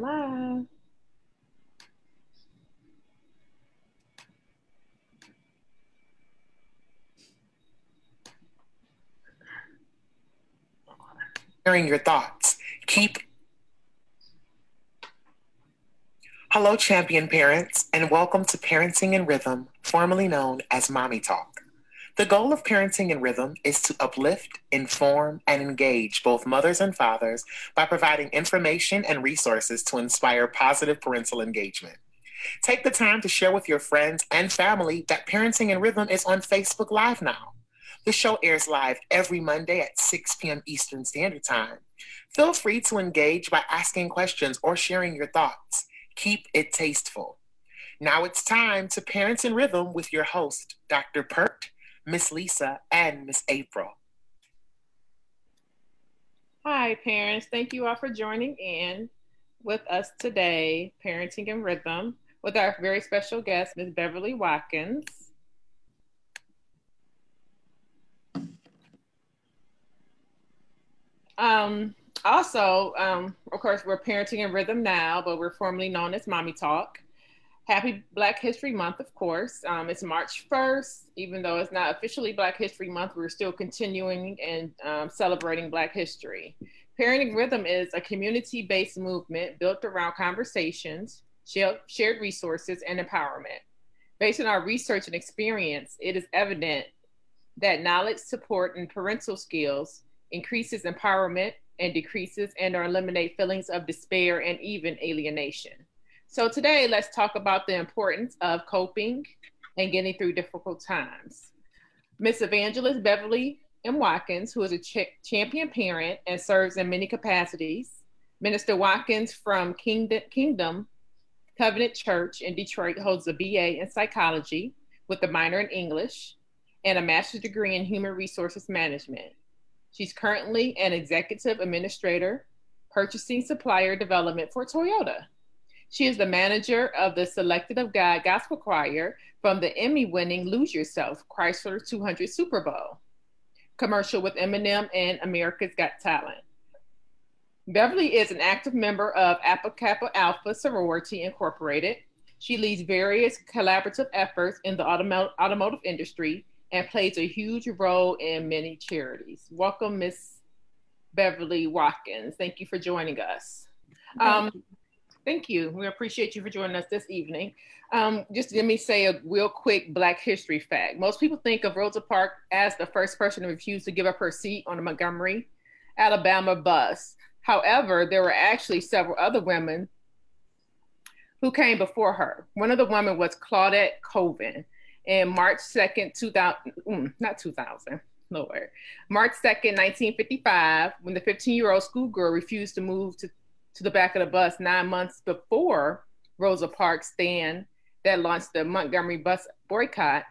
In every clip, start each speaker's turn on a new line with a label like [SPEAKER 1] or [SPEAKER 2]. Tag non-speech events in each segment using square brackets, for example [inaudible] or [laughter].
[SPEAKER 1] live.
[SPEAKER 2] Sharing your thoughts. Keep Hello, champion parents, and welcome to Parenting in Rhythm, formerly known as Mommy Talk. The goal of Parenting in Rhythm is to uplift, inform, and engage both mothers and fathers by providing information and resources to inspire positive parental engagement. Take the time to share with your friends and family that Parenting in Rhythm is on Facebook Live now. The show airs live every Monday at 6 p.m. Eastern Standard Time. Feel free to engage by asking questions or sharing your thoughts. Keep it tasteful. Now it's time to Parents in Rhythm with your host, Dr. Pert, Miss Lisa, and Miss April.
[SPEAKER 1] Hi, parents. Thank you all for joining in with us today, Parenting in Rhythm, with our very special guest, Ms. Beverly Watkins. Um, also, um, of course, we're parenting in rhythm now, but we're formerly known as Mommy Talk. Happy Black History Month, of course. Um, it's March 1st, even though it's not officially Black History Month, we're still continuing and um, celebrating Black history. Parenting Rhythm is a community based movement built around conversations, shared resources, and empowerment. Based on our research and experience, it is evident that knowledge, support, and parental skills increases empowerment, and decreases and or eliminate feelings of despair and even alienation. So today, let's talk about the importance of coping and getting through difficult times. Miss Evangelist Beverly M. Watkins, who is a ch- champion parent and serves in many capacities. Minister Watkins from Kingdom, Kingdom Covenant Church in Detroit holds a BA in psychology with a minor in English and a master's degree in human resources management. She's currently an executive administrator, purchasing supplier development for Toyota. She is the manager of the Selected of God Gospel Choir from the Emmy winning Lose Yourself Chrysler 200 Super Bowl commercial with Eminem and America's Got Talent. Beverly is an active member of Alpha Kappa Alpha Sorority Incorporated. She leads various collaborative efforts in the automotive industry and plays a huge role in many charities. Welcome, Miss Beverly Watkins. Thank you for joining us. Um, thank you. We appreciate you for joining us this evening. Um, just let me say a real quick Black history fact. Most people think of Rosa Parks as the first person to refuse to give up her seat on the Montgomery, Alabama bus. However, there were actually several other women who came before her. One of the women was Claudette Colvin and March 2nd, 2000, mm, not 2000, Lord, March 2nd, 1955, when the 15 year old schoolgirl refused to move to, to the back of the bus nine months before Rosa Parks' stand that launched the Montgomery bus boycott,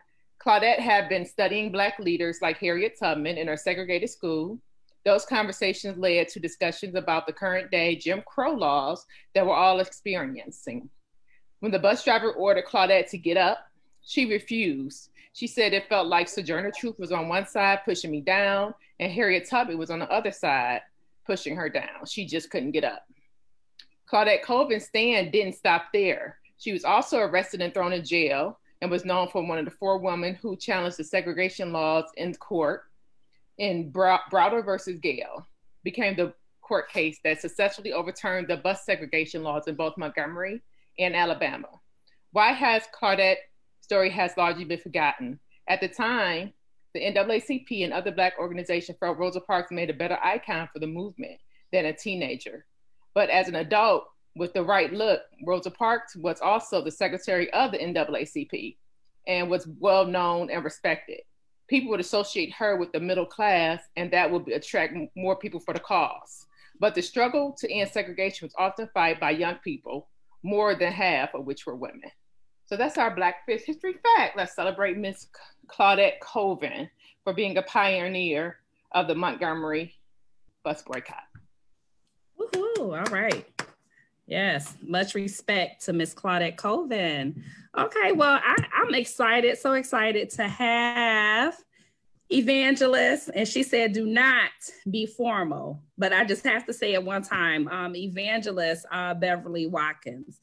[SPEAKER 1] Claudette had been studying Black leaders like Harriet Tubman in her segregated school. Those conversations led to discussions about the current day Jim Crow laws that we're all experiencing. When the bus driver ordered Claudette to get up, she refused. She said it felt like Sojourner Truth was on one side pushing me down, and Harriet Tubman was on the other side pushing her down. She just couldn't get up. Claudette Colvin's stand didn't stop there. She was also arrested and thrown in jail and was known for one of the four women who challenged the segregation laws in court in Browder versus Gayle, became the court case that successfully overturned the bus segregation laws in both Montgomery and Alabama. Why has Claudette story has largely been forgotten. At the time, the NAACP and other Black organizations felt Rosa Parks made a better icon for the movement than a teenager. But as an adult with the right look, Rosa Parks was also the secretary of the NAACP and was well known and respected. People would associate her with the middle class, and that would attract more people for the cause. But the struggle to end segregation was often fought by young people, more than half of which were women. So that's our Black History Fact. Let's celebrate Miss Claudette Colvin for being a pioneer of the Montgomery bus boycott.
[SPEAKER 3] Woohoo! All right. Yes, much respect to Miss Claudette Colvin. Okay, well, I, I'm excited, so excited to have evangelist and she said do not be formal but i just have to say it one time um, evangelist uh, beverly watkins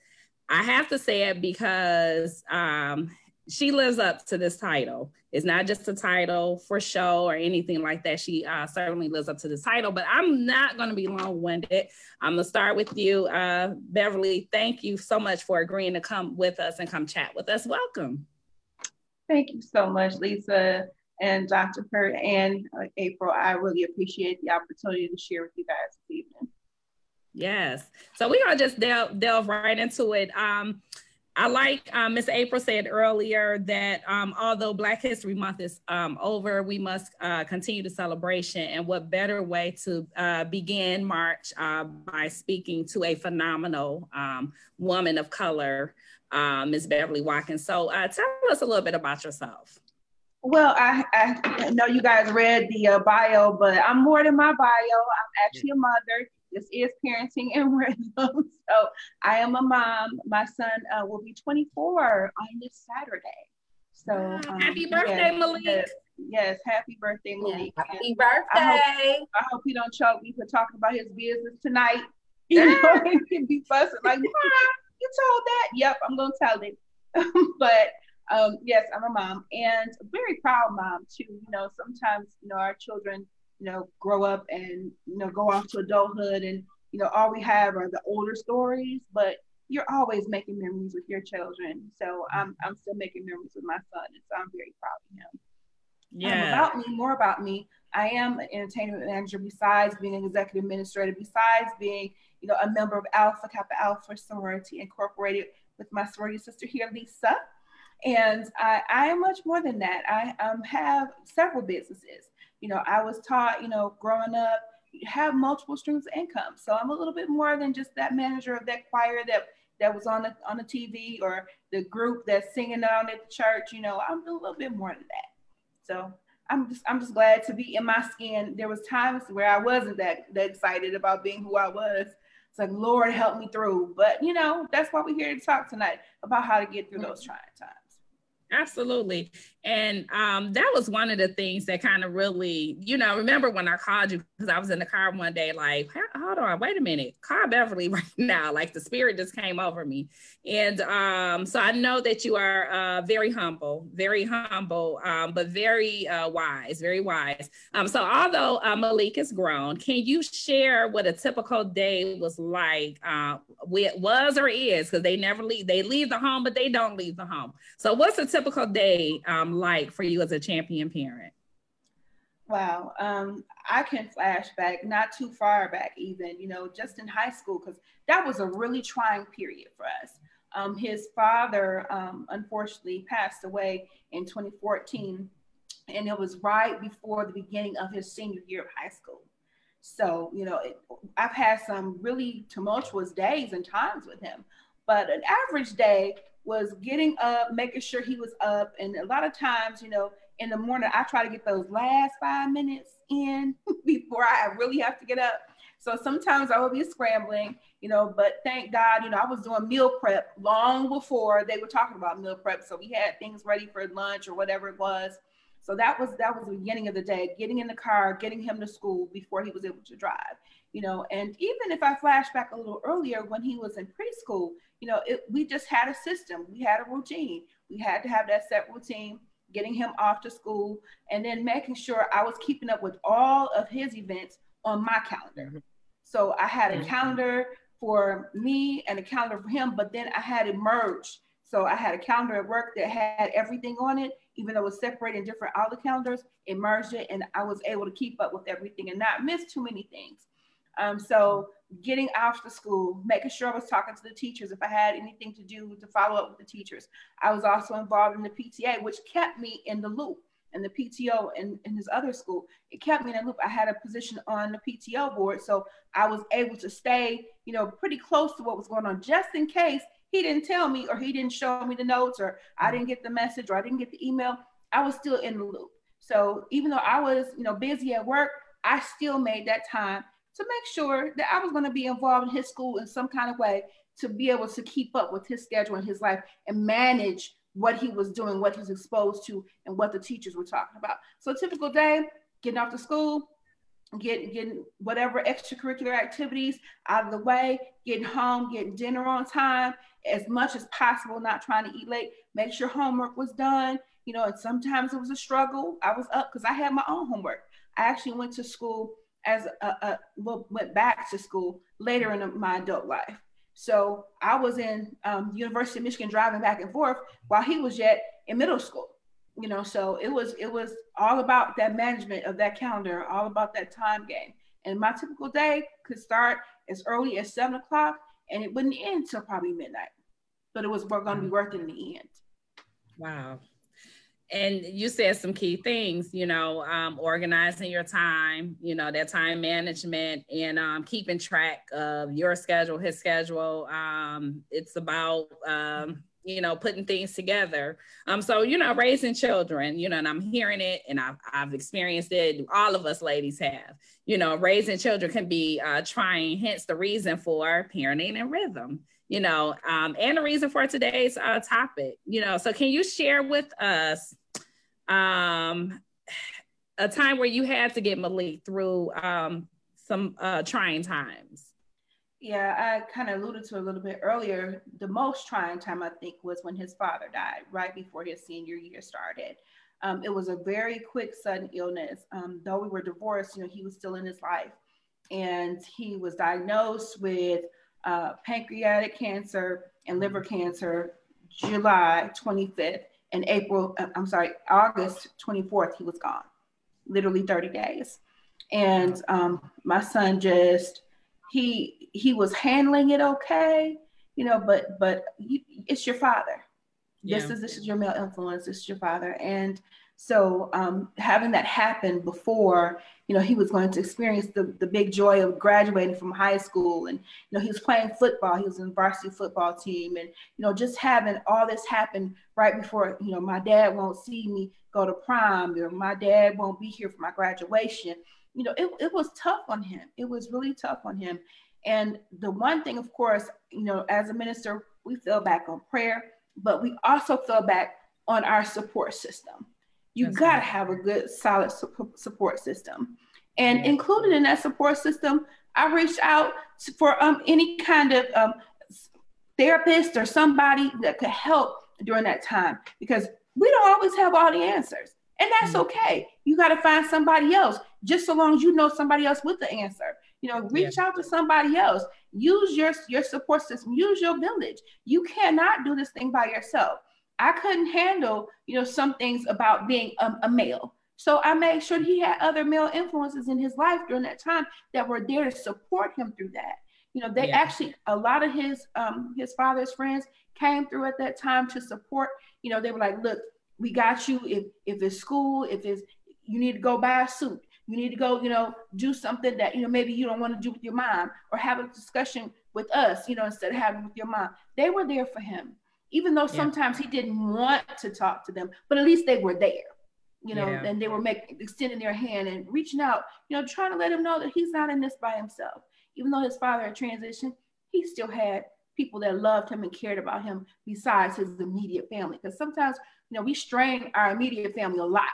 [SPEAKER 3] i have to say it because um, she lives up to this title it's not just a title for show or anything like that she uh, certainly lives up to the title but i'm not going to be long-winded i'm going to start with you uh, beverly thank you so much for agreeing to come with us and come chat with us welcome
[SPEAKER 4] Thank you so much, Lisa and Dr. Pert and uh, April. I really appreciate the opportunity to share with you guys this evening.
[SPEAKER 3] Yes. So we're gonna just delve, delve right into it. Um, I like um, Ms. April said earlier that um, although Black History Month is um, over, we must uh, continue the celebration. And what better way to uh, begin March uh, by speaking to a phenomenal um, woman of color, uh, Ms. Beverly Watkins. So uh, tell us a little bit about yourself.
[SPEAKER 4] Well, I, I know you guys read the uh, bio, but I'm more than my bio. I'm actually a mother. This is parenting and [laughs] rhythm. So I am a mom. My son uh, will be 24 on this Saturday. So
[SPEAKER 3] um, happy birthday, yes, Malik.
[SPEAKER 4] Yes, yes, happy birthday, Malik.
[SPEAKER 5] Yeah, happy and birthday.
[SPEAKER 4] I hope, I hope he don't choke me for talking about his business tonight. [laughs] You know, [laughs] he'd be fussing like, Mom, you told that? Yep, I'm gonna tell him. but um, yes, I'm a mom and a very proud mom too. You know, sometimes you know our children, you know, grow up and you know go off to adulthood, and you know all we have are the older stories, but you're always making memories with your children. So I'm I'm still making memories with my son, and so I'm very proud of him. Yeah. Um, about me, more about me. I am an entertainment manager. Besides being an executive administrator, besides being you know a member of Alpha Kappa Alpha Sorority Incorporated with my sorority sister here, Lisa. And I, I am much more than that. I um, have several businesses. You know, I was taught, you know, growing up, have multiple streams of income. So I'm a little bit more than just that manager of that choir that that was on the on the TV or the group that's singing down at the church. You know, I'm a little bit more than that. So I'm just I'm just glad to be in my skin. There was times where I wasn't that, that excited about being who I was. It's like Lord help me through. But you know, that's why we're here to talk tonight about how to get through mm-hmm. those trying times.
[SPEAKER 3] Absolutely. And um, that was one of the things that kind of really, you know, remember when I called you because I was in the car one day, like, hold on, wait a minute, call Beverly [laughs] right now. Like the spirit just came over me. And um, so I know that you are uh, very humble, very humble, um, but very uh, wise, very wise. Um, so although uh, Malik is grown, can you share what a typical day was like? Uh, was or is, because they never leave, they leave the home, but they don't leave the home. So what's a typical day um, like for you as a champion parent?
[SPEAKER 4] Wow, um, I can flash back not too far back, even you know, just in high school, because that was a really trying period for us. Um, his father, um, unfortunately, passed away in 2014, and it was right before the beginning of his senior year of high school. So, you know, it, I've had some really tumultuous days and times with him, but an average day was getting up, making sure he was up. And a lot of times, you know, in the morning, I try to get those last five minutes in [laughs] before I really have to get up. So sometimes I would be scrambling, you know, but thank God, you know, I was doing meal prep long before they were talking about meal prep. So we had things ready for lunch or whatever it was. So that was that was the beginning of the day, getting in the car, getting him to school before he was able to drive you know, and even if I flash back a little earlier when he was in preschool, you know, it, we just had a system, we had a routine. We had to have that set routine, getting him off to school, and then making sure I was keeping up with all of his events on my calendar. Mm-hmm. So I had a mm-hmm. calendar for me and a calendar for him, but then I had it merged. So I had a calendar at work that had everything on it, even though it was separated in different other calendars, it merged it, and I was able to keep up with everything and not miss too many things. Um, so getting after school, making sure I was talking to the teachers if I had anything to do to follow up with the teachers. I was also involved in the PTA, which kept me in the loop. And the PTO in, in his other school, it kept me in the loop. I had a position on the PTO board, so I was able to stay, you know, pretty close to what was going on, just in case he didn't tell me or he didn't show me the notes or I didn't get the message or I didn't get the email. I was still in the loop. So even though I was, you know, busy at work, I still made that time to make sure that I was going to be involved in his school in some kind of way to be able to keep up with his schedule and his life and manage what he was doing, what he was exposed to, and what the teachers were talking about. So typical day, getting off to school, getting getting whatever extracurricular activities out of the way, getting home, getting dinner on time, as much as possible, not trying to eat late, make sure homework was done. You know, and sometimes it was a struggle. I was up because I had my own homework. I actually went to school as a, a well, went back to school later in my adult life. So I was in um, University of Michigan driving back and forth while he was yet in middle school. You know, so it was it was all about that management of that calendar, all about that time game. And my typical day could start as early as seven o'clock, and it wouldn't end till probably midnight. But it was going to be worth it in the end.
[SPEAKER 3] Wow, and you said some key things you know um, organizing your time you know that time management and um, keeping track of your schedule his schedule. Um, it's about um, you know putting things together. Um, so you know raising children you know and i'm hearing it and I've, I've experienced it. All of us ladies have. You know raising children can be uh, trying hence the reason for parenting and rhythm you know, um, and the reason for today's uh, topic, you know. So, can you share with us um, a time where you had to get Malik through um, some uh, trying times?
[SPEAKER 4] Yeah, I kind of alluded to a little bit earlier. The most trying time, I think, was when his father died, right before his senior year started. Um, it was a very quick, sudden illness. Um, though we were divorced, you know, he was still in his life, and he was diagnosed with uh, pancreatic cancer and liver cancer July 25th and April, uh, I'm sorry, August 24th, he was gone, literally 30 days. And um, my son just, he, he was handling it okay, you know, but, but you, it's your father. Yeah. This is, this is your male influence. This is your father. And so um, having that happen before, you know, he was going to experience the, the big joy of graduating from high school and, you know, he was playing football. He was in the varsity football team and, you know, just having all this happen right before, you know, my dad won't see me go to prom or my dad won't be here for my graduation. You know, it, it was tough on him. It was really tough on him. And the one thing, of course, you know, as a minister, we fell back on prayer, but we also fell back on our support system you got to have a good, solid support system. And yeah. included in that support system, I reached out for um, any kind of um, therapist or somebody that could help during that time because we don't always have all the answers. And that's mm-hmm. okay. You got to find somebody else, just so long as you know somebody else with the answer. You know, reach yeah. out to somebody else. Use your your support system. Use your village. You cannot do this thing by yourself. I couldn't handle, you know, some things about being a, a male. So I made sure he had other male influences in his life during that time that were there to support him through that. You know, they yeah. actually a lot of his um his father's friends came through at that time to support. You know, they were like, look, we got you. If if it's school, if it's you need to go buy a suit, you need to go, you know, do something that you know maybe you don't want to do with your mom, or have a discussion with us, you know, instead of having with your mom. They were there for him even though sometimes yeah. he didn't want to talk to them, but at least they were there, you know, yeah. and they were making extending their hand and reaching out, you know, trying to let him know that he's not in this by himself. Even though his father had transitioned, he still had people that loved him and cared about him besides his immediate family. Because sometimes, you know, we strain our immediate family a lot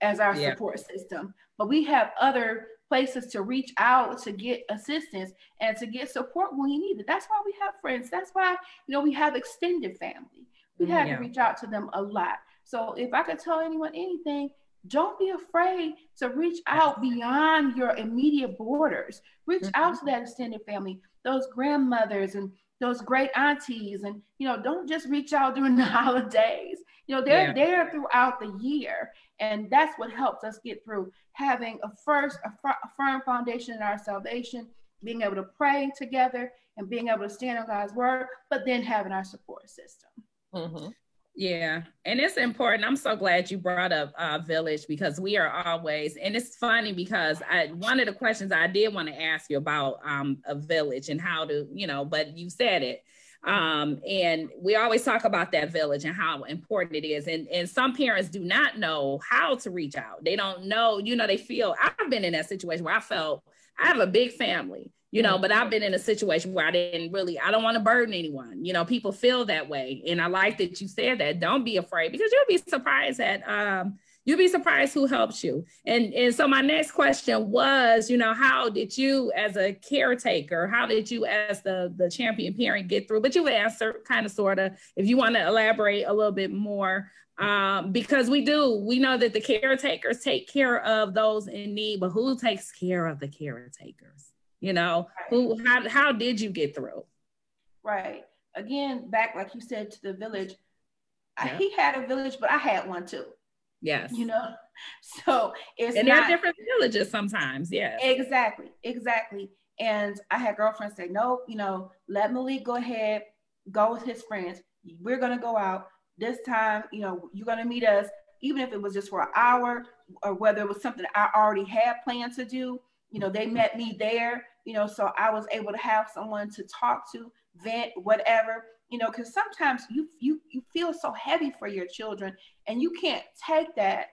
[SPEAKER 4] as our yeah. support system, but we have other places to reach out to get assistance and to get support when you need it. That's why we have friends. That's why, you know, we have extended family. We have yeah. to reach out to them a lot. So if I could tell anyone anything, don't be afraid to reach out beyond your immediate borders. Reach mm-hmm. out to that extended family, those grandmothers and those great aunties. And, you know, don't just reach out during [laughs] the holidays. You know, they're yeah. there throughout the year. And that's what helps us get through having a first, a, a firm foundation in our salvation, being able to pray together and being able to stand on God's word, but then having our support system.
[SPEAKER 3] Mm-hmm. Yeah, and it's important. I'm so glad you brought up uh, village because we are always, and it's funny because I one of the questions I did want to ask you about um, a village and how to, you know, but you said it. Um, and we always talk about that village and how important it is. And, and some parents do not know how to reach out. They don't know, you know, they feel I've been in that situation where I felt I have a big family, you know, but I've been in a situation where I didn't really, I don't want to burden anyone. You know, people feel that way. And I like that you said that. Don't be afraid because you'll be surprised at um you'll be surprised who helps you. And and so my next question was, you know, how did you as a caretaker, how did you as the the champion parent get through? But you would answer kind of sort of if you want to elaborate a little bit more um, because we do we know that the caretakers take care of those in need but who takes care of the caretakers you know who how, how did you get through
[SPEAKER 4] right again back like you said to the village yeah. I, he had a village but i had one too
[SPEAKER 3] yes.
[SPEAKER 4] You know? [laughs] So it's
[SPEAKER 3] and there are different villages sometimes yeah
[SPEAKER 4] exactly exactly. And i had girlfriends say no you know let malik go ahead go with his friends. We're going to go out. This time, you know, you're going to meet us, even if it was just for an hour or whether it was something I already had planned to do. You know, they met me there, you know, so I was able to have someone to talk to, vent, whatever, you know, because sometimes you you you feel so heavy for your children and you can't take that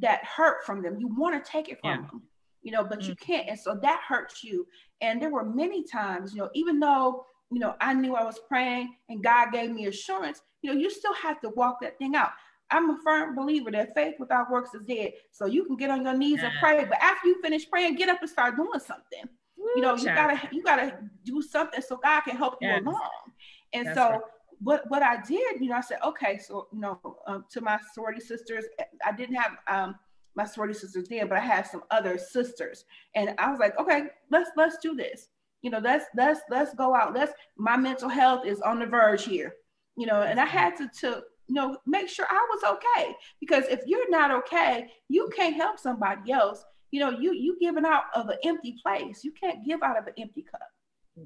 [SPEAKER 4] that hurt from them. You want to take it from yeah. them, you know, but mm-hmm. you can't. And so that hurts you. And there were many times, you know, even though, you know, I knew I was praying and God gave me assurance, you know, you still have to walk that thing out. I'm a firm believer that faith without works is dead. So you can get on your knees and pray, but after you finish praying, get up and start doing something. you know, you gotta you gotta do something so God can help yes. you along. And That's so right. what what I did, you know, I said, okay, so you know, um, to my sorority sisters, I didn't have um, my sorority sisters then, but I had some other sisters, and I was like, okay, let's let's do this. You know, let's let's let's go out. Let's my mental health is on the verge here you know, and I had to, to you know, make sure I was okay. Because if you're not okay, you can't help somebody else. You know, you you giving out of an empty place. You can't give out of an empty cup.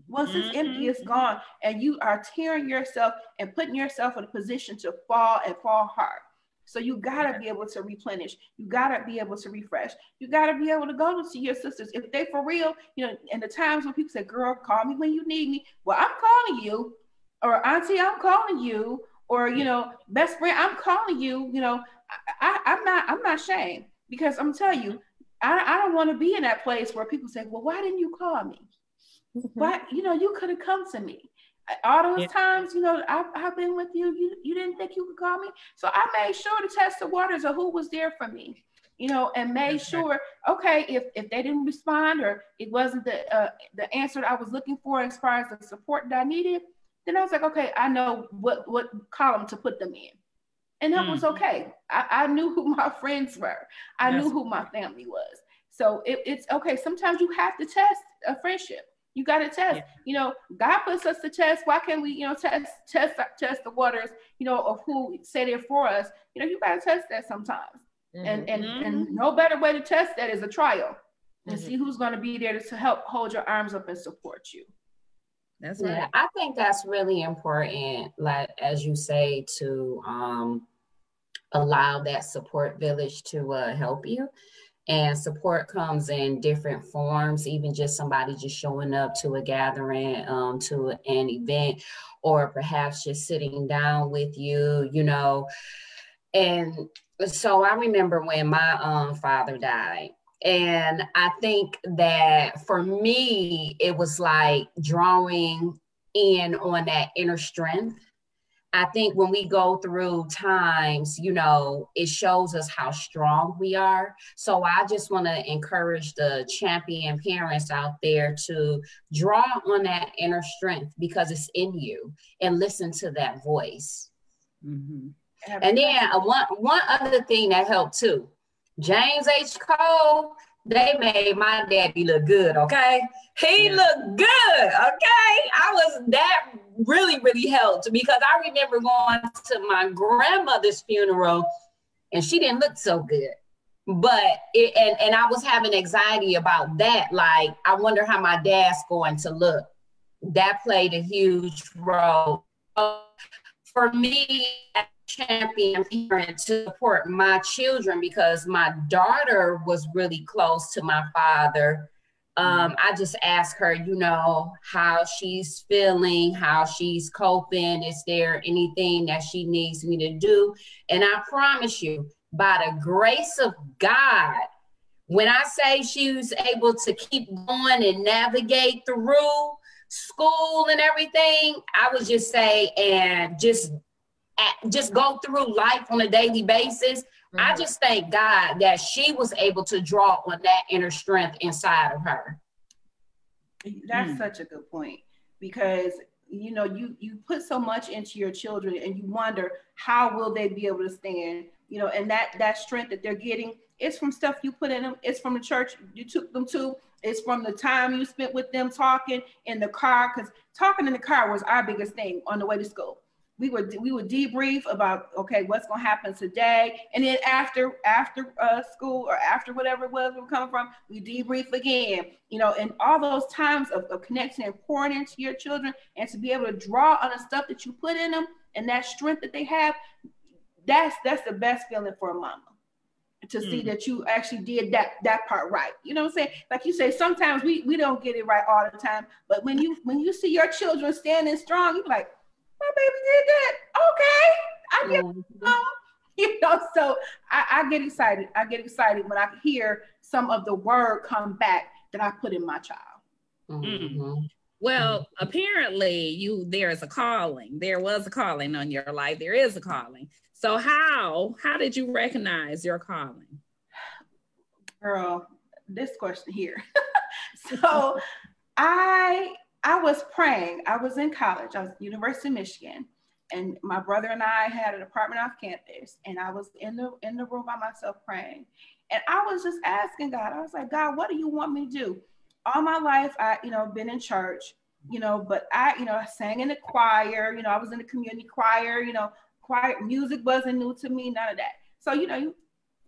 [SPEAKER 4] Once it's empty, it's mm-hmm. gone, and you are tearing yourself and putting yourself in a position to fall and fall hard. So you gotta be able to replenish. You gotta be able to refresh. You gotta be able to go to your sisters if they for real. You know, and the times when people say, "Girl, call me when you need me." Well, I'm calling you or auntie, I'm calling you, or you know, best friend, I'm calling you. You know, I, I, am not, I'm not ashamed because I'm telling you, I, I don't want to be in that place where people say, well, why didn't you call me? Mm-hmm. Why, you know, you could have come to me. All those yeah. times, you know, I've, I've been with you, you, you didn't think you could call me. So I made sure to test the waters of who was there for me you know, and made sure, okay, if if they didn't respond or it wasn't the uh, the answer that I was looking for as far as the support that I needed, then I was like, okay, I know what what column to put them in. And that mm was okay. I, I, knew who [laughs] my friends were. I knew who my family was. So it, it's okay. Sometimes you have to test a friendship. You got to test. Yeah. You know, God puts us to test. Why can't we, you know, test test test the waters, you know, of who say they're for us? You know, you got to test that sometimes. Mm-hmm. And and and mm-hmm. no better way to test that is a trial and mm-hmm. see who's going to be there to, to help hold your arms up and support you.
[SPEAKER 5] That's yeah, right. I think that's really important, like as you say, to um, allow that support village to uh, help you. And support comes in different forms, even just somebody just showing up to a gathering, um, to an event, or perhaps just sitting down with you, you know. And so I remember when my um, father died, and I think that for me, it was like drawing in on that inner strength. I think when we go through times, you know, it shows us how strong we are. So I just want to encourage the champion parents out there to draw on that inner strength because it's in you and listen to that voice. Mm-hmm. And then uh, one one other thing that helped too James H. Cole, they made my daddy look good, okay? He yeah. looked good, okay? I was that really, really helped because I remember going to my grandmother's funeral and she didn't look so good. But it, and and I was having anxiety about that. Like, I wonder how my dad's going to look. That played a huge role. For me, champion parent to support my children because my daughter was really close to my father. Um, I just asked her, you know, how she's feeling, how she's coping. Is there anything that she needs me to do? And I promise you, by the grace of God, when I say she was able to keep going and navigate through school and everything, I would just say and just just go through life on a daily basis. Mm-hmm. I just thank God that she was able to draw on that inner strength inside of her.
[SPEAKER 4] That's mm. such a good point because you know you you put so much into your children and you wonder how will they be able to stand you know and that that strength that they're getting it's from stuff you put in them it's from the church you took them to it's from the time you spent with them talking in the car because talking in the car was our biggest thing on the way to school we would we would debrief about okay what's going to happen today and then after after uh, school or after whatever it was we were coming from we debrief again you know and all those times of, of connecting and pouring into your children and to be able to draw on the stuff that you put in them and that strength that they have that's that's the best feeling for a mama to see mm. that you actually did that that part right. You know what I'm saying? Like you say, sometimes we we don't get it right all the time, but when you when you see your children standing strong, you're like, my baby did that. Okay, I get mm-hmm. [laughs] you know. So I, I get excited. I get excited when I hear some of the word come back that I put in my child.
[SPEAKER 3] Mm-hmm. Well, apparently you there is a calling. There was a calling on your life. There is a calling. So how how did you recognize your calling?
[SPEAKER 4] Girl, this question here. [laughs] so I I was praying. I was in college. I was at University of Michigan, and my brother and I had an apartment off campus, and I was in the in the room by myself praying, and I was just asking God. I was like, God, what do you want me to do? All my life, I you know been in church, you know, but I you know I sang in the choir. You know, I was in the community choir. You know, choir music wasn't new to me. None of that. So you know, you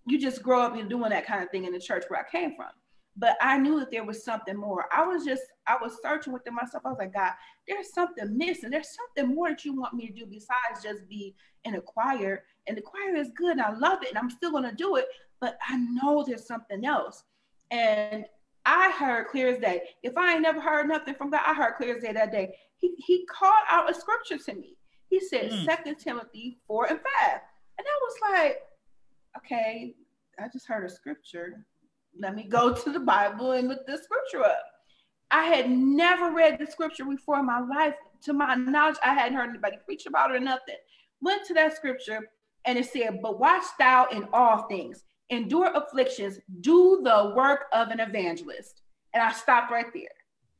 [SPEAKER 4] you just grow up and doing that kind of thing in the church where I came from but I knew that there was something more. I was just, I was searching within myself. I was like, God, there's something missing. There's something more that you want me to do besides just be in a choir. And the choir is good and I love it and I'm still going to do it, but I know there's something else. And I heard clear as day. If I ain't never heard nothing from God, I heard clear as day that day. He, he called out a scripture to me. He said, mm. Second Timothy 4 and 5. And I was like, okay, I just heard a scripture let me go to the Bible and look the scripture up. I had never read the scripture before in my life. To my knowledge, I hadn't heard anybody preach about it or nothing. Went to that scripture and it said, But watch thou in all things, endure afflictions, do the work of an evangelist. And I stopped right there.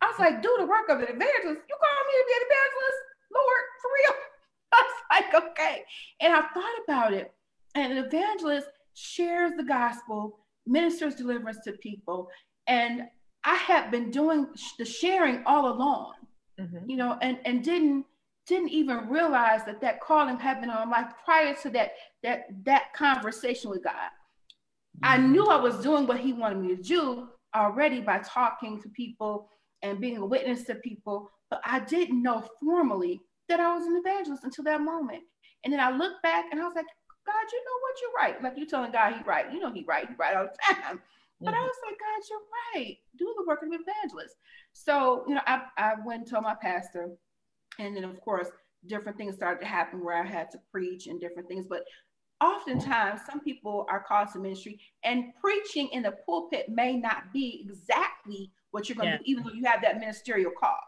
[SPEAKER 4] I was like, Do the work of an evangelist? You call me to be an evangelist? Lord, for real? [laughs] I was like, Okay. And I thought about it. And an evangelist shares the gospel ministers deliverance to people. And I had been doing the sharing all along, mm-hmm. you know, and, and didn't didn't even realize that that calling had been on my life prior to that that that conversation with God. Mm-hmm. I knew I was doing what He wanted me to do already by talking to people and being a witness to people, but I didn't know formally that I was an evangelist until that moment. And then I looked back and I was like, God, you know what? You're right. Like you're telling God he right. You know he right. He right all the [laughs] time. But mm-hmm. I was like, God, you're right. Do the work of evangelist. So, you know, I, I went and told my pastor. And then, of course, different things started to happen where I had to preach and different things. But oftentimes, some people are called to ministry, and preaching in the pulpit may not be exactly what you're going to yeah. do, even though you have that ministerial call.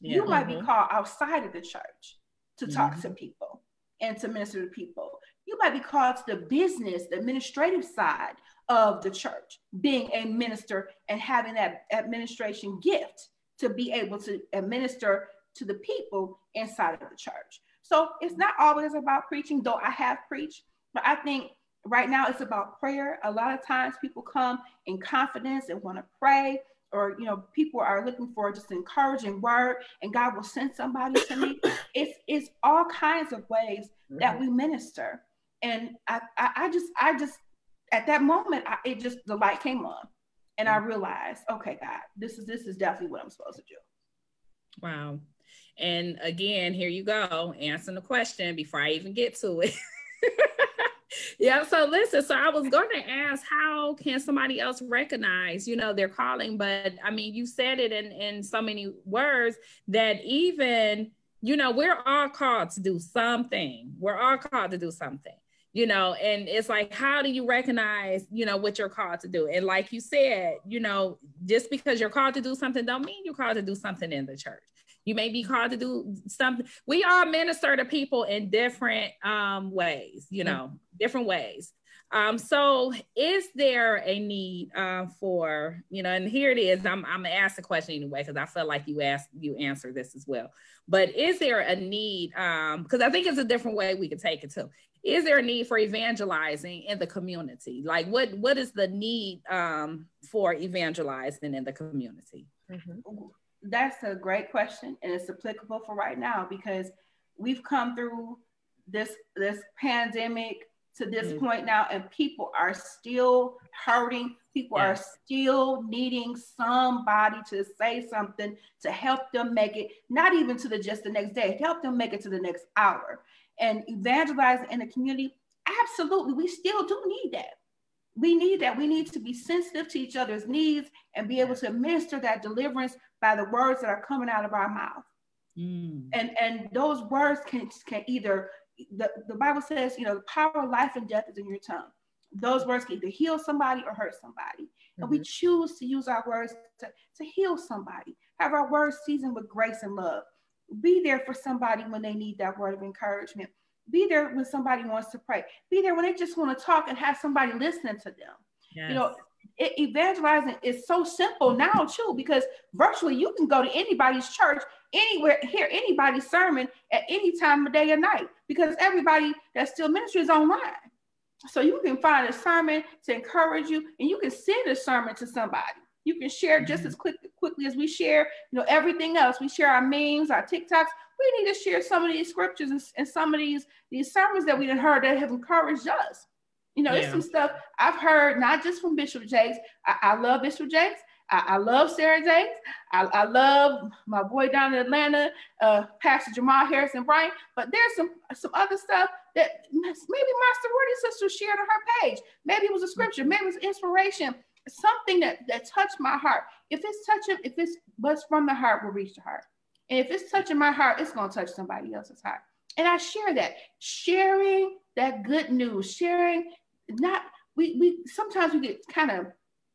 [SPEAKER 4] Yeah. You might mm-hmm. be called outside of the church to talk mm-hmm. to people and to minister to people. You might be called to the business, the administrative side of the church, being a minister and having that administration gift to be able to administer to the people inside of the church. So it's not always about preaching, though I have preached, but I think right now it's about prayer. A lot of times people come in confidence and want to pray or you know people are looking for just encouraging word and god will send somebody to me [coughs] it's it's all kinds of ways that mm-hmm. we minister and I, I, I just i just at that moment I, it just the light came on. And i mm-hmm. realized okay god this is this is definitely what i'm supposed to do.
[SPEAKER 3] Wow. And again here you go answering the question before i even get to it. [laughs] Yeah so listen so i was going to ask how can somebody else recognize you know their calling? But i mean you said it in in so many words that even you know we're all called to do something. We're all called to do something you know and it's like how do you recognize you know what you're called to do and like you said you know just because you're called to do something don't mean you're called to do something in the church you may be called to do something we all minister to people in different um, ways you know different ways um, so is there a need uh, for, you know, and here it is, I'm, I'm gonna ask the question anyway, because I feel like you asked, you answer this as well. But is there a need, um, because I think it's a different way we could take it too. Is there a need for evangelizing in the community? Like what, what is the need um, for evangelizing in the community?
[SPEAKER 4] Mm-hmm. That's a great question. And it's applicable for right now because we've come through this, this pandemic to this mm-hmm. point now, and people are still hurting. People are still needing somebody to say something to help them make it, not even to the just the next day, help them make it to the next hour. And evangelizing in the community, absolutely, we still do need that. We need that. We need to be sensitive to each other's needs and be able to administer that deliverance by the words that are coming out of our mouth. Mm. And and those words can can either the, the Bible says, you know, the power of life and death is in your tongue. Those words can either heal somebody or hurt somebody. Mm-hmm. And we mm-hmm. choose to use our words to, to heal somebody, have our words seasoned with grace and love. Be there for somebody when they need that word of encouragement. Be there when somebody wants to pray. Be there when they just want to talk and have somebody listening to them. Yes. You know, it, evangelizing is so simple now too because virtually you can go to anybody's church anywhere hear anybody's sermon at any time of day or night because everybody that still ministry is online so you can find a sermon to encourage you and you can send a sermon to somebody you can share just as quick, quickly as we share you know everything else we share our memes our tiktoks we need to share some of these scriptures and, and some of these these sermons that we have heard that have encouraged us you know, yeah. there's some stuff I've heard not just from Bishop Jakes. I, I love Bishop Jakes. I, I, love Sarah Jakes. I, I, love my boy down in Atlanta, uh, Pastor Jamal Harrison Bryant. But there's some some other stuff that maybe my sorority sister shared on her page. Maybe it was a scripture. Maybe it was inspiration. Something that that touched my heart. If it's touching, if it's what's from the heart, will reach the heart. And if it's touching my heart, it's gonna touch somebody else's heart. And I share that, sharing that good news, sharing not we we sometimes we get kind of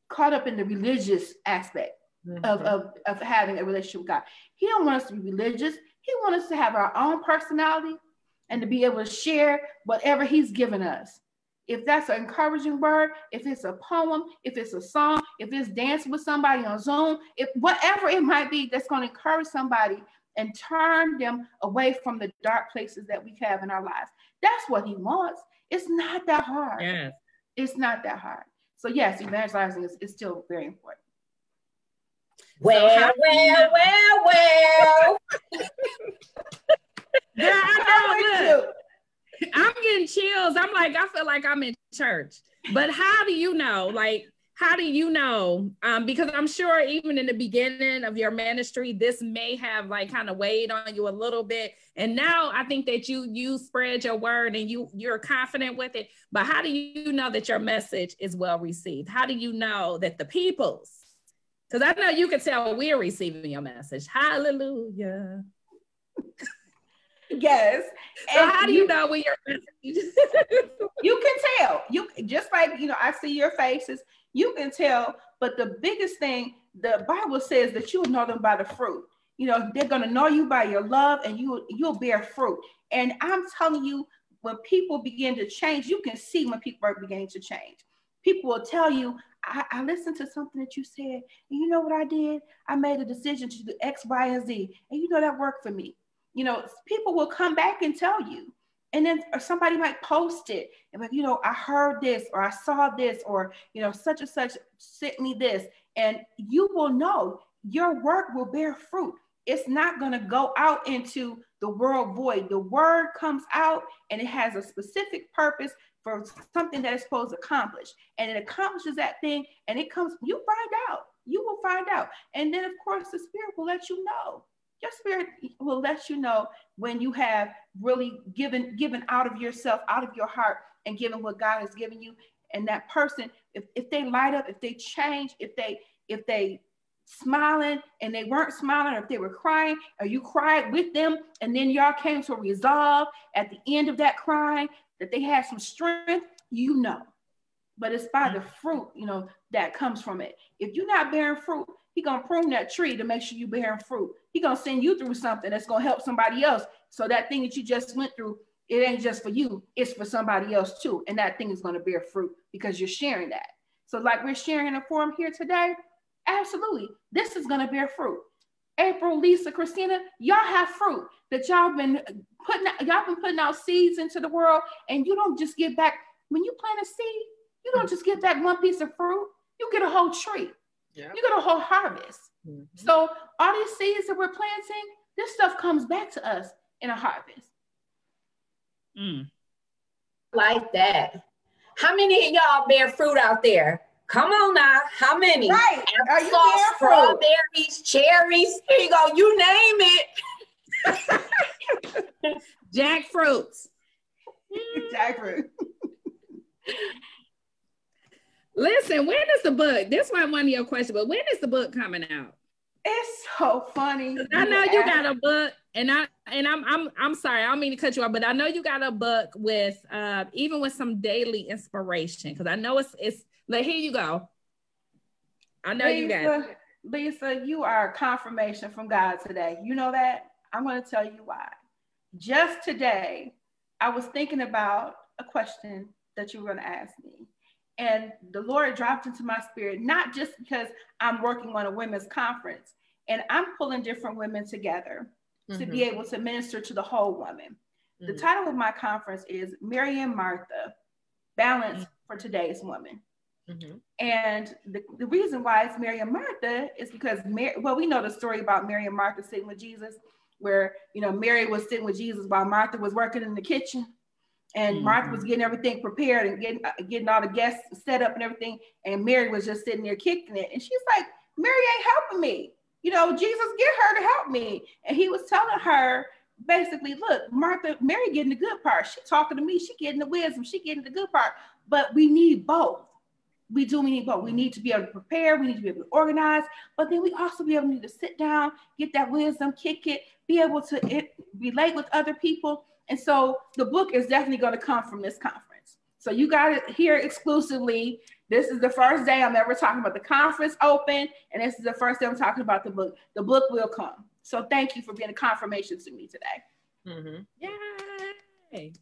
[SPEAKER 4] caught up in the religious aspect mm-hmm. of, of, of having a relationship with God. He don't want us to be religious. He wants us to have our own personality and to be able to share whatever he's given us. If that's an encouraging word, if it's a poem, if it's a song, if it's dancing with somebody on Zoom, if whatever it might be that's going to encourage somebody and turn them away from the dark places that we have in our lives. That's what he wants. It's not that hard. Yes. It's not that hard. So yes, evangelizing is, is still very important.
[SPEAKER 5] Well, so well, well, well. [laughs]
[SPEAKER 3] yeah, I know. [laughs] I'm getting chills. I'm like, I feel like I'm in church. But how do you know? Like, how do you know? Um, because I'm sure even in the beginning of your ministry, this may have like kind of weighed on you a little bit. And now I think that you you spread your word and you you're confident with it. But how do you know that your message is well received? How do you know that the people's because I know you can tell we're receiving your message. Hallelujah.
[SPEAKER 4] Yes.
[SPEAKER 3] So how do you, you know when you're [laughs]
[SPEAKER 4] you can tell. You just like you know, I see your faces you can tell. But the biggest thing, the Bible says that you'll know them by the fruit. You know, they're gonna know you by your love, and you you'll bear fruit. And I'm telling you, when people begin to change, you can see when people are beginning to change. People will tell you, I, I, listened to something that you said, and you know what I did? I made a decision to do X, Y, and Z, and you know that worked for me. You know, people will come back and tell you. And then somebody might post it and like you know i heard this or i saw this or you know such and such sent me this. And you will know your work will bear fruit. It's not going to go out into the world void. The word comes out and it has a specific purpose for something that it's supposed to accomplish. And it accomplishes that thing and it comes you find out. You will find out. And then of course the spirit will let you know your spirit will let you know when you have really given given out of yourself, out of your heart, and given what God has given you. And that person, if, if they light up, if they change, if they if they smiling and they weren't smiling, or if they were crying, or you cried with them, and then y'all came to resolve at the end of that crying, that they had some strength, you know. But it's by the mm. fruit, you know, that comes from it. If you're not bearing fruit, he gonna prune that tree to make sure you bearing fruit. He gonna send you through something that's gonna help somebody else. So that thing that you just went through, it ain't just for you, it's for somebody else too. And that thing is gonna bear fruit because you're sharing that. So like we're sharing in a forum here today, absolutely, this is gonna bear fruit. April, Lisa, Christina, y'all have fruit that y'all been putting y'all been putting out seeds into the world, and you don't just get back when you plant a seed, you don't just get back one piece of fruit, you get a whole tree. Yeah. You get a whole harvest. Mm-hmm. So all these seeds that we're planting, this stuff comes back to us in a harvest.
[SPEAKER 5] Mm. Like that. How many of y'all bear fruit out there? Come on now. How many?
[SPEAKER 4] Right.
[SPEAKER 5] Are you Applesauce, strawberries, cherries. Here you go. You name it. [laughs]
[SPEAKER 3] Jackfruits. [laughs]
[SPEAKER 4] Jackfruit. [laughs]
[SPEAKER 3] Listen, when is the book? This one one of your questions, but when is the book coming out?
[SPEAKER 4] It's so funny.
[SPEAKER 3] I know you got a book, and I and I'm I'm I'm sorry, I don't mean to cut you off, but I know you got a book with uh even with some daily inspiration because I know it's it's like here you go. I know Lisa, you got it.
[SPEAKER 4] Lisa, you are a confirmation from God today. You know that? I'm going to tell you why. Just today, I was thinking about a question that you were going to ask me. And the Lord dropped into my spirit, not just because I'm working on a women's conference and I'm pulling different women together mm-hmm. to be mm-hmm. able to minister to the whole woman. Mm-hmm. The title of my conference is Mary and Martha Balance mm-hmm. for Today's Woman. Mm-hmm. And the, the reason why it's Mary and Martha is because Mary, well, we know the story about Mary and Martha sitting with Jesus, where you know Mary was sitting with Jesus while Martha was working in the kitchen, and mm-hmm. Martha was getting everything prepared and getting uh, getting all the guests set up and everything, and Mary was just sitting there kicking it, and she's like, Mary ain't helping me, you know, Jesus, get her to help me, and he was telling her basically, look, Martha, Mary getting the good part, she talking to me, she getting the wisdom, she getting the good part, but we need both. We do we need both. We need to be able to prepare, we need to be able to organize, but then we also be able to, to sit down, get that wisdom, kick it, be able to it, relate with other people. And so the book is definitely going to come from this conference. So you got it here exclusively. This is the first day I'm ever talking about the conference open, and this is the first day I'm talking about the book. The book will come. So thank you for being a confirmation to me today.
[SPEAKER 3] Mm-hmm. Yay!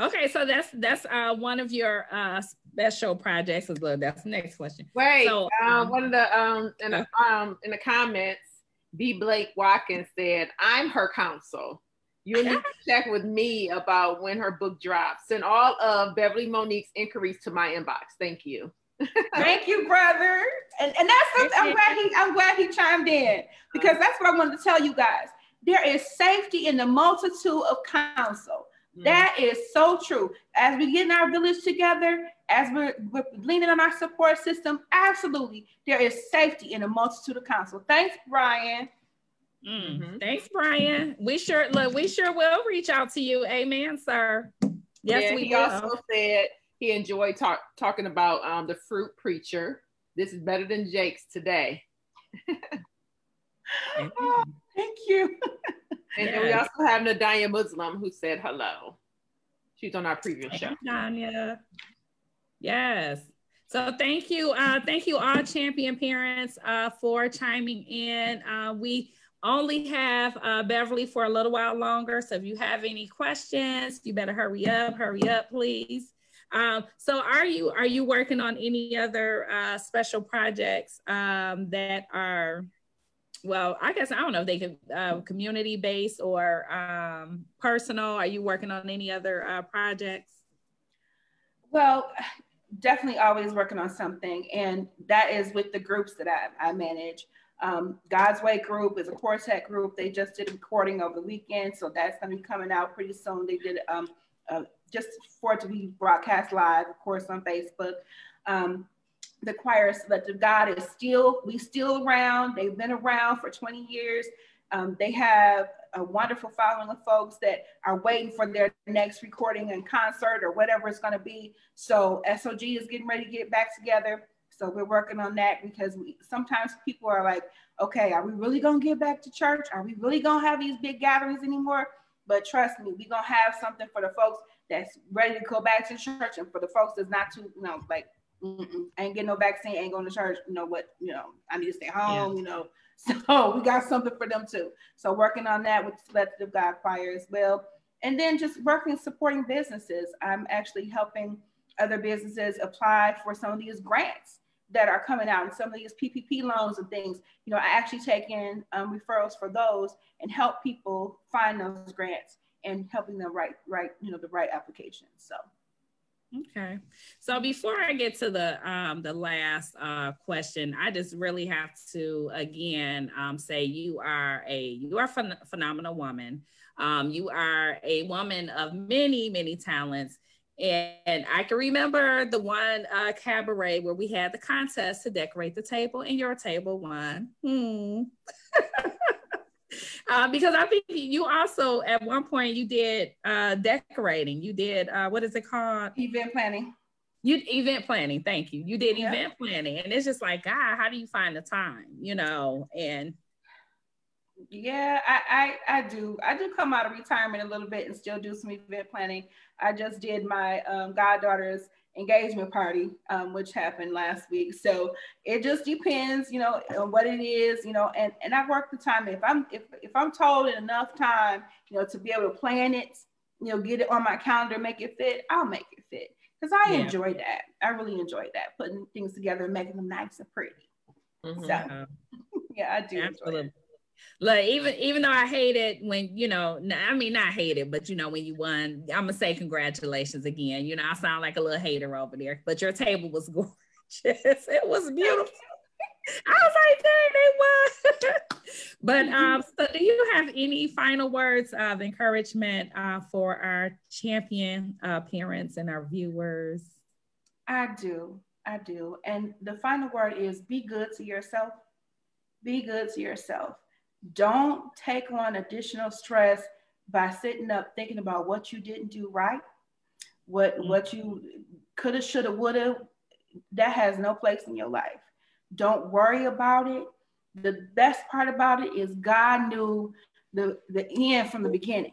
[SPEAKER 3] Okay, so that's that's uh, one of your uh, special projects as well. That's the next question.
[SPEAKER 1] Wait, so, um, um, one of the um in the um in the comments, B. Blake Watkins said, "I'm her counsel. You need to check with me about when her book drops. Send all of Beverly Monique's inquiries to my inbox. Thank you."
[SPEAKER 4] Thank you, brother. And and that's I'm glad he I'm glad he chimed in because that's what I wanted to tell you guys. There is safety in the multitude of counsel. Mm. That is so true. As we get in our village together, as we're, we're, leaning on our support system, absolutely, there is safety in a multitude of counsel. Thanks, Brian.
[SPEAKER 3] Mm-hmm. Thanks, Brian. We sure look. We sure will reach out to you. Amen, sir.
[SPEAKER 1] Yes, yeah, we he will. also said he enjoyed talk, talking about um, the fruit preacher. This is better than Jake's today. [laughs]
[SPEAKER 4] oh, thank you.
[SPEAKER 1] And yes. we also have Nadia Muslim who said hello. She's on our previous show.
[SPEAKER 3] Nadanya. Yes. So thank you, uh, thank you all champion parents uh, for chiming in. Uh, we only have uh, Beverly for a little while longer. So if you have any questions, you better hurry up, hurry up, please. Um, so are you are you working on any other uh, special projects um, that are well, I guess I don't know if they could uh, community based or um, personal. Are you working on any other uh, projects?
[SPEAKER 4] Well, definitely always working on something, and that is with the groups that I, I manage. Um, God's Way Group is a quartet group. They just did a recording over the weekend, so that's going to be coming out pretty soon. They did um, uh, just for it to be broadcast live, of course, on Facebook. Um, the choir selective God is still, we still around. They've been around for 20 years. Um, they have a wonderful following of folks that are waiting for their next recording and concert or whatever it's going to be. So SOG is getting ready to get back together. So we're working on that because we sometimes people are like, okay, are we really going to get back to church? Are we really going to have these big gatherings anymore? But trust me, we're gonna have something for the folks that's ready to go back to church, and for the folks that's not too, you know, like ain't getting no vaccine, ain't going to church. You know what? You know, I need to stay home. Yeah. You know, [laughs] so we got something for them too. So working on that with Selective God Choir as well, and then just working supporting businesses. I'm actually helping other businesses apply for some of these grants that are coming out and some of these PPP loans and things. You know, I actually take in um, referrals for those and help people find those grants and helping them write, write, you know, the right applications. So.
[SPEAKER 3] Okay. So before I get to the um, the last uh, question, I just really have to again um, say you are a you are a phen- phenomenal woman. Um, you are a woman of many many talents, and I can remember the one uh, cabaret where we had the contest to decorate the table, and your table won. Hmm. [laughs] uh, because I think you also at one point you did uh, decorating. You did uh, what is it called?
[SPEAKER 4] Event planning.
[SPEAKER 3] You event planning. Thank you. You did yeah. event planning, and it's just like, God, how do you find the time? You know, and
[SPEAKER 4] yeah, I, I, I do. I do come out of retirement a little bit and still do some event planning. I just did my um, goddaughter's engagement party, um, which happened last week. So it just depends, you know, on what it is, you know, and, and I work the time. If I'm if, if I'm told in enough time, you know, to be able to plan it, you know, get it on my calendar, make it fit, I'll make it fit. Because I yeah. enjoy that. I really enjoy that, putting things together and making them nice and pretty. Mm-hmm. So yeah, [laughs] I do Absolutely.
[SPEAKER 3] Like even even though I hate it when you know, I mean not hate it, but you know when you won, I'm gonna say congratulations again. You know, I sound like a little hater over there, but your table was [laughs] gorgeous. It was beautiful. I was like, dang, they won. [laughs] but um, so do you have any final words of encouragement uh, for our champion uh, parents and our viewers?
[SPEAKER 4] I do. I do. And the final word is be good to yourself. Be good to yourself. Don't take on additional stress by sitting up thinking about what you didn't do right, what mm-hmm. what you coulda, shoulda, woulda. That has no place in your life. Don't worry about it. The best part about it is God knew the the end from the beginning.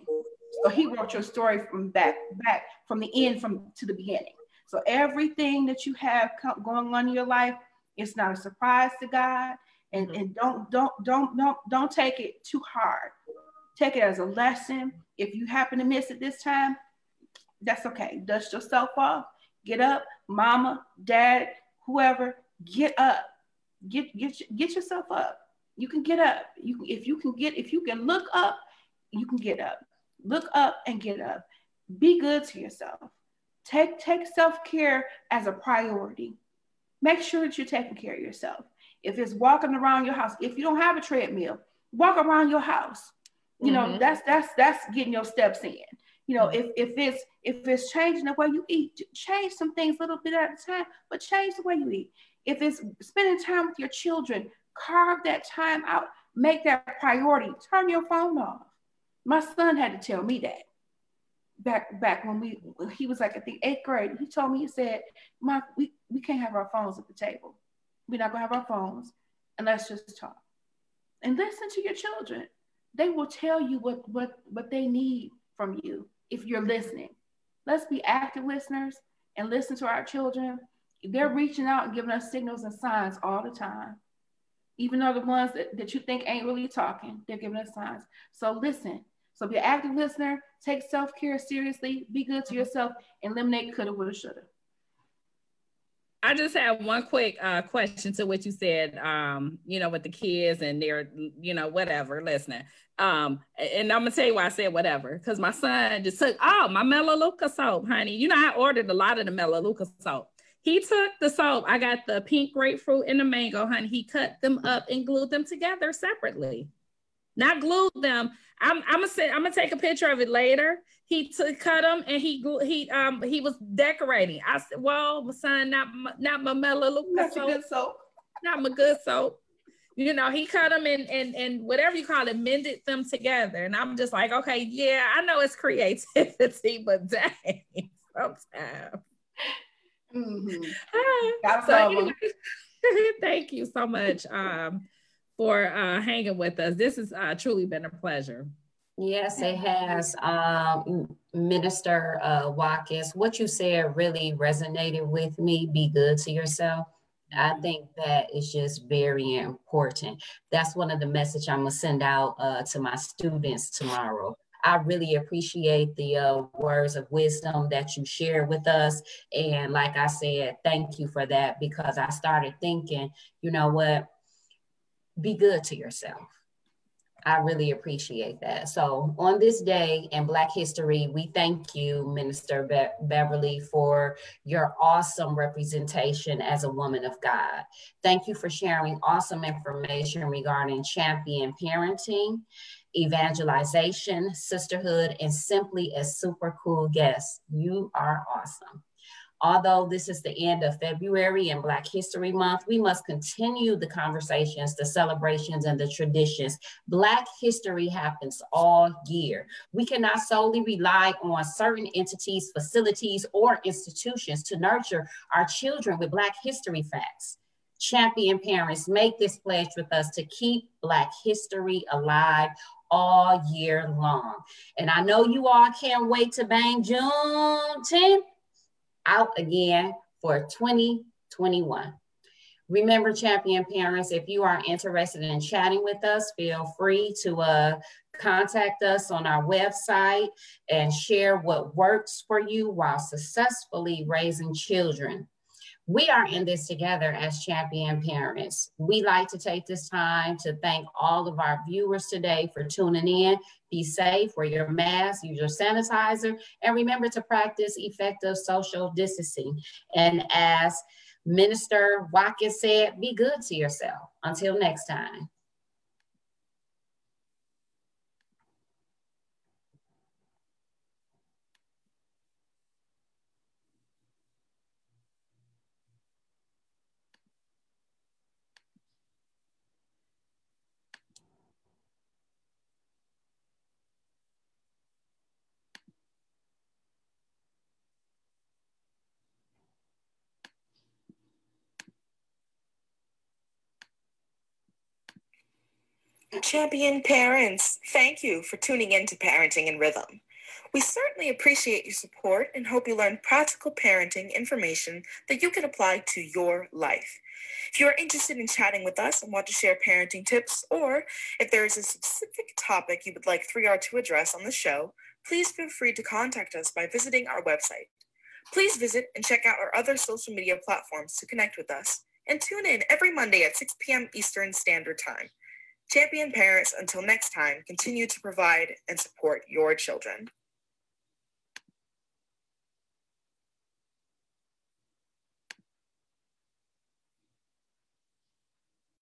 [SPEAKER 4] So He wrote your story from back back from the end from to the beginning. So everything that you have going on in your life, it's not a surprise to God and, mm-hmm. and don't don't don't don't don't take it too hard. Take it as a lesson. If you happen to miss it this time, that's okay. Dust yourself off. Get up, mama, dad, whoever. Get up. Get get get yourself up. You can get up. You if you can get if you can look up, you can get up. Look up and get up. Be good to yourself. Take take self care as a priority. Make sure that you're taking care of yourself if it's walking around your house, if you don't have a treadmill, walk around your house. You mm-hmm. know, that's that's that's getting your steps in. You know, mm-hmm. if if it's if it's changing the way you eat, change some things a little bit at a time, but change the way you eat. If it's spending time with your children, carve that time out, make that priority. Turn your phone off. My son had to tell me that back back when we he was like I think eighth grade. He told me he said, "Mom, we, we can't have our phones at the table." We're not gonna have our phones and let's just talk. And listen to your children. They will tell you what what what they need from you if you're listening. Let's be active listeners and listen to our children. They're reaching out and giving us signals and signs all the time. Even though the ones that, that you think ain't really talking, they're giving us signs. So listen. So be an active listener, take self-care seriously, be good to yourself, and eliminate coulda, woulda, shoulda.
[SPEAKER 3] I just have one quick uh, question to what you said, um, you know, with the kids and their, you know, whatever, listening. Um, and I'm gonna tell you why I said whatever, because my son just took, oh, my Melaleuca soap, honey. You know, I ordered a lot of the Melaleuca soap. He took the soap, I got the pink grapefruit and the mango, honey. He cut them up and glued them together separately. Not glued them. I'm, I'm gonna say, I'm gonna take a picture of it later he took cut them and he he um he was decorating. I said, "Well, my son, not my, not my Melaleuca soap, good soap, not my good soap." You know, he cut them and and and whatever you call it, mended them together. And I'm just like, okay, yeah, I know it's creativity, [laughs] but dang, sometimes. Mm-hmm. so anyway, [laughs] thank you so much um, for uh, hanging with us. This has uh, truly been a pleasure.
[SPEAKER 5] Yes, it has. Um, Minister uh, Watkins, what you said really resonated with me. Be good to yourself. I mm-hmm. think that is just very important. That's one of the message I'm gonna send out uh, to my students tomorrow. I really appreciate the uh, words of wisdom that you share with us. And like I said, thank you for that because I started thinking, you know what, be good to yourself I really appreciate that. So, on this day in Black History, we thank you, Minister Be- Beverly, for your awesome representation as a woman of God. Thank you for sharing awesome information regarding champion parenting, evangelization, sisterhood, and simply a super cool guest. You are awesome. Although this is the end of February and Black History Month, we must continue the conversations, the celebrations, and the traditions. Black history happens all year. We cannot solely rely on certain entities, facilities, or institutions to nurture our children with Black history facts. Champion parents, make this pledge with us to keep Black history alive all year long. And I know you all can't wait to bang Juneteenth out again for 2021. Remember, champion parents, if you are interested in chatting with us, feel free to uh, contact us on our website and share what works for you while successfully raising children. We are in this together as champion parents. We like to take this time to thank all of our viewers today for tuning in. Be safe, wear your mask, use your sanitizer, and remember to practice effective social distancing. And as Minister Watkins said, be good to yourself. Until next time.
[SPEAKER 6] Champion parents, thank you for tuning in to Parenting in Rhythm. We certainly appreciate your support and hope you learned practical parenting information that you can apply to your life. If you are interested in chatting with us and want to share parenting tips, or if there is a specific topic you would like 3R to address on the show, please feel free to contact us by visiting our website. Please visit and check out our other social media platforms to connect with us, and tune in every Monday at 6 p.m. Eastern Standard Time. Champion parents, until next time, continue to provide and support your children.